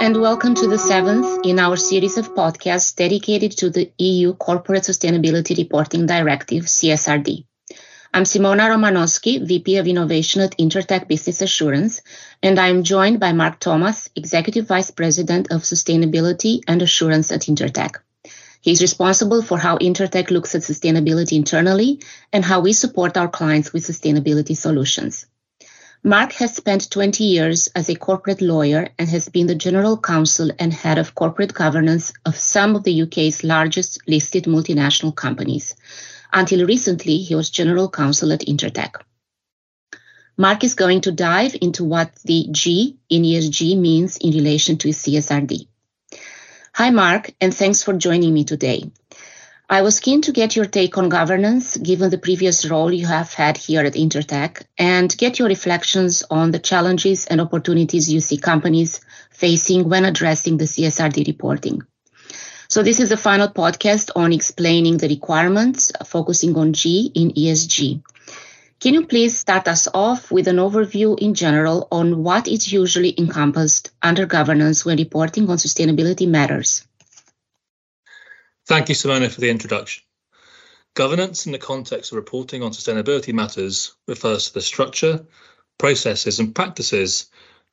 and welcome to the seventh in our series of podcasts dedicated to the EU Corporate Sustainability Reporting Directive, CSRD. I'm Simona Romanoschi, VP of Innovation at Intertek Business Assurance, and I am joined by Mark Thomas, Executive Vice President of Sustainability and Assurance at Intertek. He's responsible for how Intertek looks at sustainability internally and how we support our clients with sustainability solutions. Mark has spent 20 years as a corporate lawyer and has been the general counsel and head of corporate governance of some of the UK's largest listed multinational companies. Until recently, he was general counsel at Intertek. Mark is going to dive into what the G in ESG means in relation to CSRD. Hi, Mark, and thanks for joining me today. I was keen to get your take on governance, given the previous role you have had here at Intertek, and get your reflections on the challenges and opportunities you see companies facing when addressing the CSRD reporting. So this is the final podcast on explaining the requirements, focusing on G in ESG. Can you please start us off with an overview in general on what is usually encompassed under governance when reporting on sustainability matters? Thank you, Simona, for the introduction. Governance in the context of reporting on sustainability matters refers to the structure, processes, and practices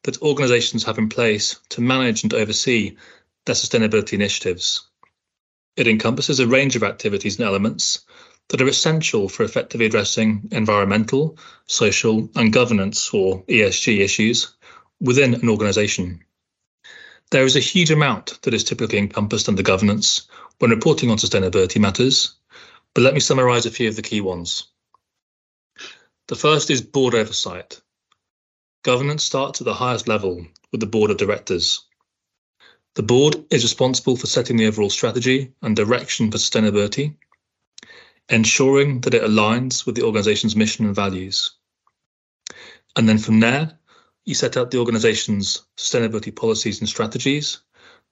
that organisations have in place to manage and oversee their sustainability initiatives. It encompasses a range of activities and elements that are essential for effectively addressing environmental, social, and governance or ESG issues within an organisation. There is a huge amount that is typically encompassed under governance when reporting on sustainability matters, but let me summarise a few of the key ones. The first is board oversight. Governance starts at the highest level with the board of directors. The board is responsible for setting the overall strategy and direction for sustainability, ensuring that it aligns with the organisation's mission and values. And then from there, you set out the organisation's sustainability policies and strategies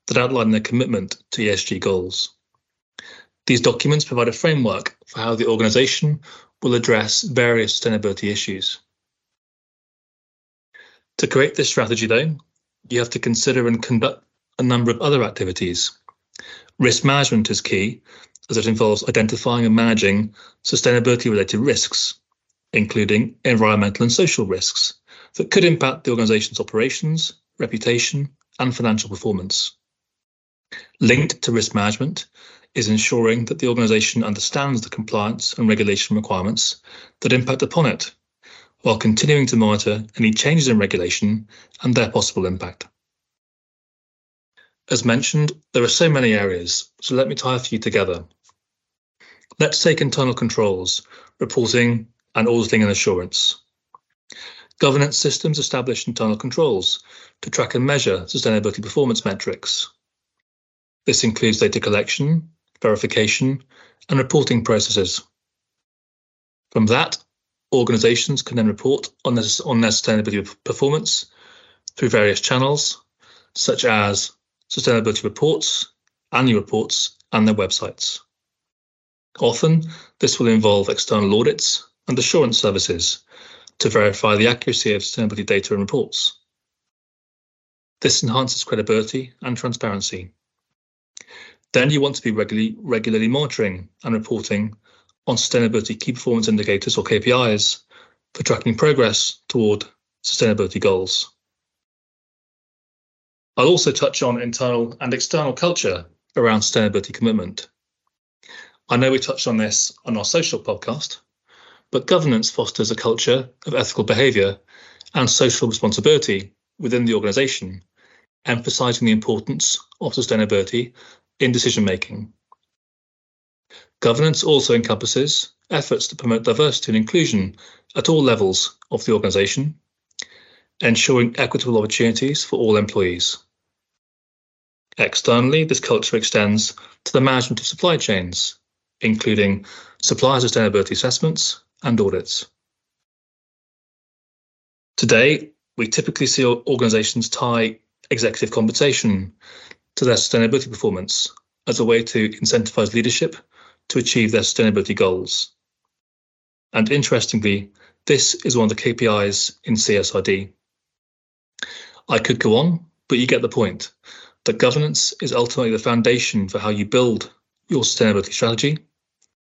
that outline their commitment to ESG goals. These documents provide a framework for how the organisation will address various sustainability issues. To create this strategy, though, you have to consider and conduct a number of other activities. Risk management is key as it involves identifying and managing sustainability related risks, including environmental and social risks, that could impact the organization's operations, reputation, and financial performance. Linked to risk management is ensuring that the organization understands the compliance and regulation requirements that impact upon it, while continuing to monitor any changes in regulation and their possible impact. As mentioned, there are so many areas, so let me tie a few together. Let's take internal controls, reporting, and auditing and assurance. Governance systems establish internal controls to track and measure sustainability performance metrics. This includes data collection, verification, and reporting processes. From that, organizations can then report on their, on their sustainability performance through various channels, such as sustainability reports, annual reports, and their websites. Often, this will involve external audits and assurance services to verify the accuracy of sustainability data and reports. This enhances credibility and transparency. Then you want to be regularly, regularly monitoring and reporting on sustainability key performance indicators or KPIs for tracking progress toward sustainability goals. I'll also touch on internal and external culture around sustainability commitment. I know we touched on this on our social podcast, but governance fosters a culture of ethical behaviour and social responsibility within the organisation, emphasising the importance of sustainability in decision making. Governance also encompasses efforts to promote diversity and inclusion at all levels of the organisation, ensuring equitable opportunities for all employees. Externally, this culture extends to the management of supply chains, including supplier sustainability assessments, and audits. Today, we typically see organizations tie executive compensation to their sustainability performance as a way to incentivize leadership to achieve their sustainability goals. And interestingly, this is one of the KPIs in CSRD. I could go on, but you get the point that governance is ultimately the foundation for how you build your sustainability strategy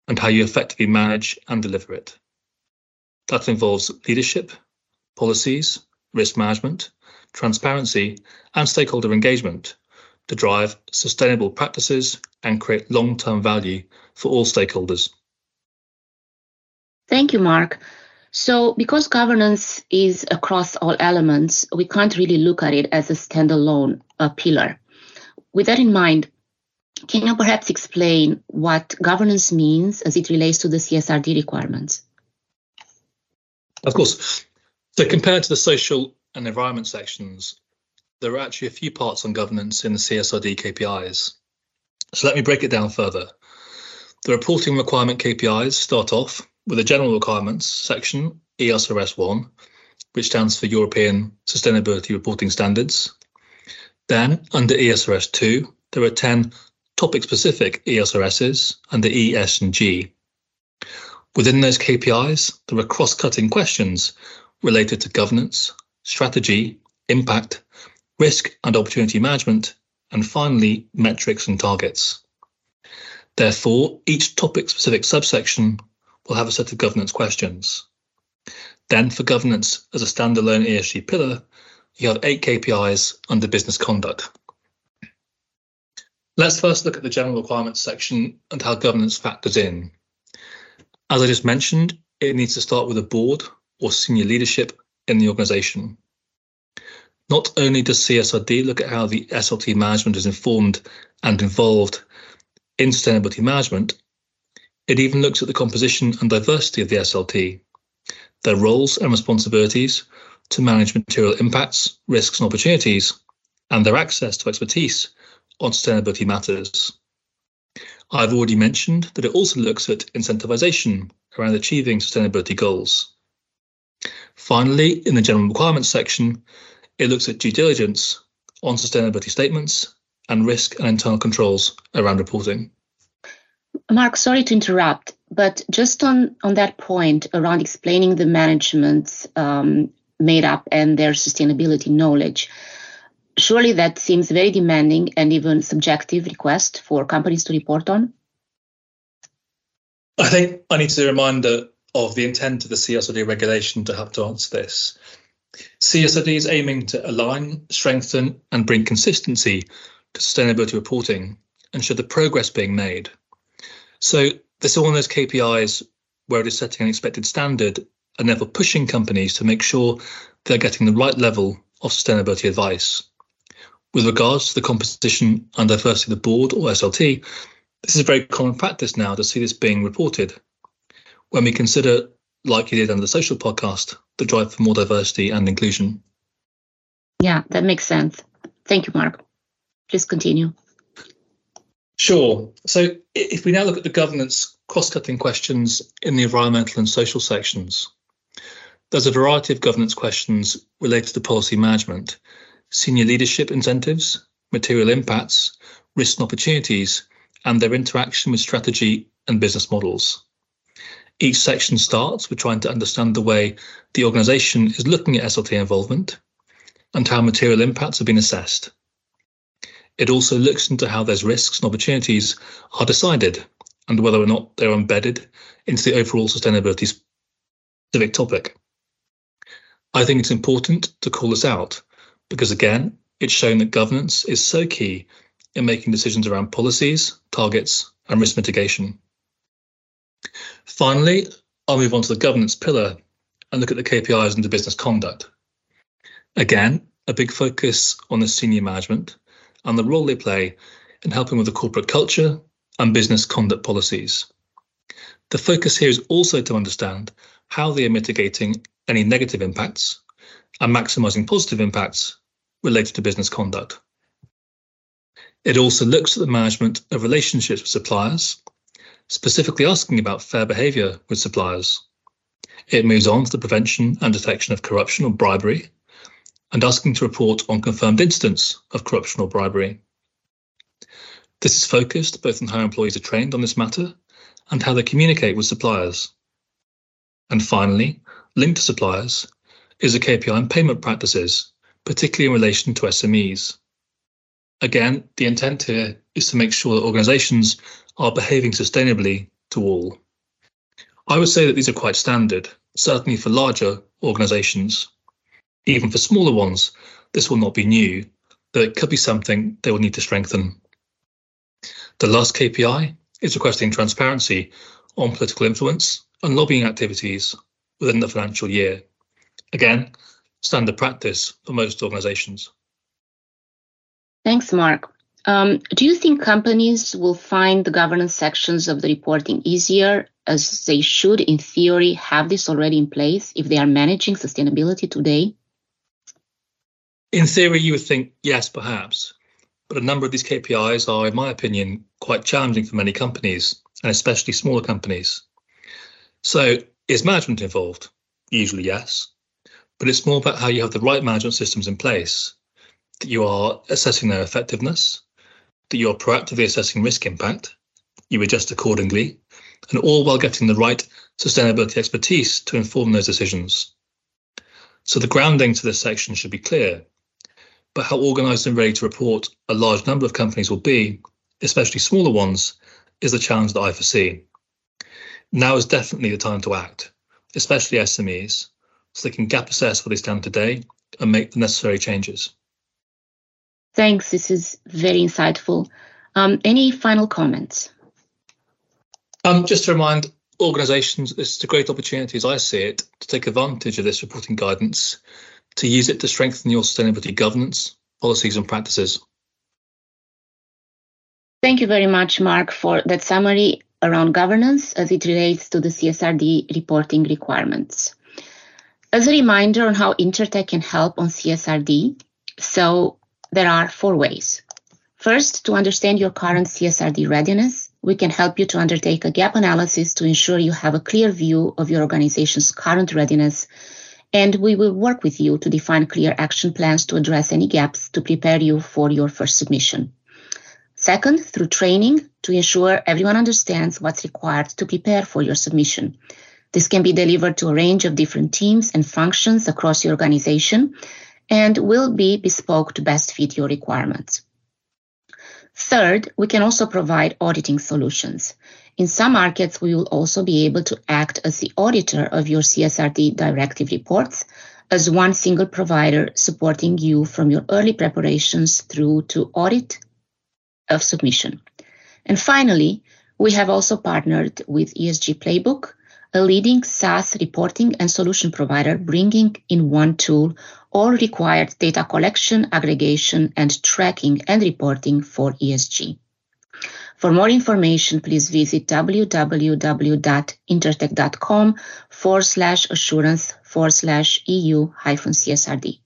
and how you effectively manage and deliver it. That involves leadership, policies, risk management, transparency, and stakeholder engagement to drive sustainable practices and create long term value for all stakeholders. Thank you, Mark. So, because governance is across all elements, we can't really look at it as a standalone uh, pillar. With that in mind, can you perhaps explain what governance means as it relates to the CSRD requirements? Of course. So, compared to the social and environment sections, there are actually a few parts on governance in the CSRD KPIs. So, let me break it down further. The reporting requirement KPIs start off with the general requirements section, ESRS 1, which stands for European Sustainability Reporting Standards. Then, under ESRS 2, there are 10 topic specific ESRSs and G. Within those KPIs, there are cross cutting questions related to governance, strategy, impact, risk and opportunity management, and finally, metrics and targets. Therefore, each topic specific subsection will have a set of governance questions. Then, for governance as a standalone ESG pillar, you have eight KPIs under business conduct. Let's first look at the general requirements section and how governance factors in. As I just mentioned, it needs to start with a board or senior leadership in the organisation. Not only does CSRD look at how the SLT management is informed and involved in sustainability management, it even looks at the composition and diversity of the SLT, their roles and responsibilities to manage material impacts, risks, and opportunities, and their access to expertise on sustainability matters. I've already mentioned that it also looks at incentivization around achieving sustainability goals. Finally, in the general requirements section, it looks at due diligence on sustainability statements and risk and internal controls around reporting. Mark, sorry to interrupt, but just on, on that point around explaining the management's um, made up and their sustainability knowledge, surely that seems very demanding and even subjective request for companies to report on. I think I need to remind of the intent of the CSRD regulation to have to answer this. CSRD is aiming to align, strengthen, and bring consistency to sustainability reporting and show the progress being made. So this is one of those KPIs where it is setting an expected standard and therefore pushing companies to make sure they're getting the right level of sustainability advice. With regards to the composition and diversity of the board or SLT, this is a very common practice now to see this being reported. When we consider, like you did under the social podcast, the drive for more diversity and inclusion. Yeah, that makes sense. Thank you, Mark. Please continue. Sure. So if we now look at the governance cross-cutting questions in the environmental and social sections, there's a variety of governance questions related to policy management, senior leadership incentives, material impacts, risks and opportunities, and their interaction with strategy and business models. Each section starts with trying to understand the way the organisation is looking at SLT involvement and how material impacts have been assessed. It also looks into how those risks and opportunities are decided and whether or not they're embedded into the overall sustainability specific topic. I think it's important to call this out because, again, it's shown that governance is so key in making decisions around policies, targets, and risk mitigation. Finally, I'll move on to the governance pillar and look at the KPIs into business conduct. Again, a big focus on the senior management and the role they play in helping with the corporate culture and business conduct policies. The focus here is also to understand how they are mitigating any negative impacts and maximising positive impacts related to business conduct. It also looks at the management of relationships with suppliers, specifically asking about fair behaviour with suppliers. It moves on to the prevention and detection of corruption or bribery, and asking to report on confirmed incidents of corruption or bribery. This is focused both on how employees are trained on this matter and how they communicate with suppliers. And finally, linked to suppliers is a KPI on payment practices particularly in relation to SMEs. Again, the intent here is to make sure that organisations are behaving sustainably to all. I would say that these are quite standard, certainly for larger organisations. Even for smaller ones, this will not be new, but it could be something they will need to strengthen. The last KPI is requesting transparency on political influence and lobbying activities within the financial year. Again, standard practice for most organisations. Thanks, Mark. Um, do you think companies will find the governance sections of the reporting easier as they should, in theory, have this already in place if they are managing sustainability today? In theory, you would think yes, perhaps. But a number of these KPIs are, in my opinion, quite challenging for many companies, and especially smaller companies. So, is management involved? Usually, yes. But it's more about how you have the right management systems in place, that you are assessing their effectiveness, that you are proactively assessing risk impact, you adjust accordingly, and all while getting the right sustainability expertise to inform those decisions. So the grounding to this section should be clear, but how organised and ready to report a large number of companies will be, especially smaller ones, is the challenge that I foresee. Now is definitely the time to act, especially SMEs, so they can gap assess where they stand today and make the necessary changes. Thanks. This is very insightful. Um, any final comments? Um, just to remind organisations, this is a great opportunity, as I see it, to take advantage of this reporting guidance, to use it to strengthen your sustainability governance, policies, and practices. Thank you very much, Mark, for that summary around governance as it relates to the CSRD reporting requirements. As a reminder on how Intertek can help on CSRD, so there are four ways. First, to understand your current CSRD readiness, we can help you to undertake a gap analysis to ensure you have a clear view of your organization's current readiness, and we will work with you to define clear action plans to address any gaps to prepare you for your first submission. Second, through training to ensure everyone understands what's required to prepare for your submission. This can be delivered to a range of different teams and functions across your organization and will be bespoke to best fit your requirements. Third, we can also provide auditing solutions. In some markets, we will also be able to act as the auditor of your CSRD directive reports as one single provider supporting you from your early preparations through to audit of submission. And finally, we have also partnered with ESG Playbook, a leading SaaS reporting and solution provider bringing in one tool all required data collection, aggregation, and tracking and reporting for ESG. For more information, please visit www.intertek.com forward slash assurance forward slash EU hyphen CSRD.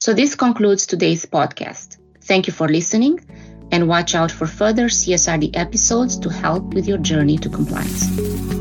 So this concludes today's podcast. Thank you for listening and watch out for further CSRD episodes to help with your journey to compliance.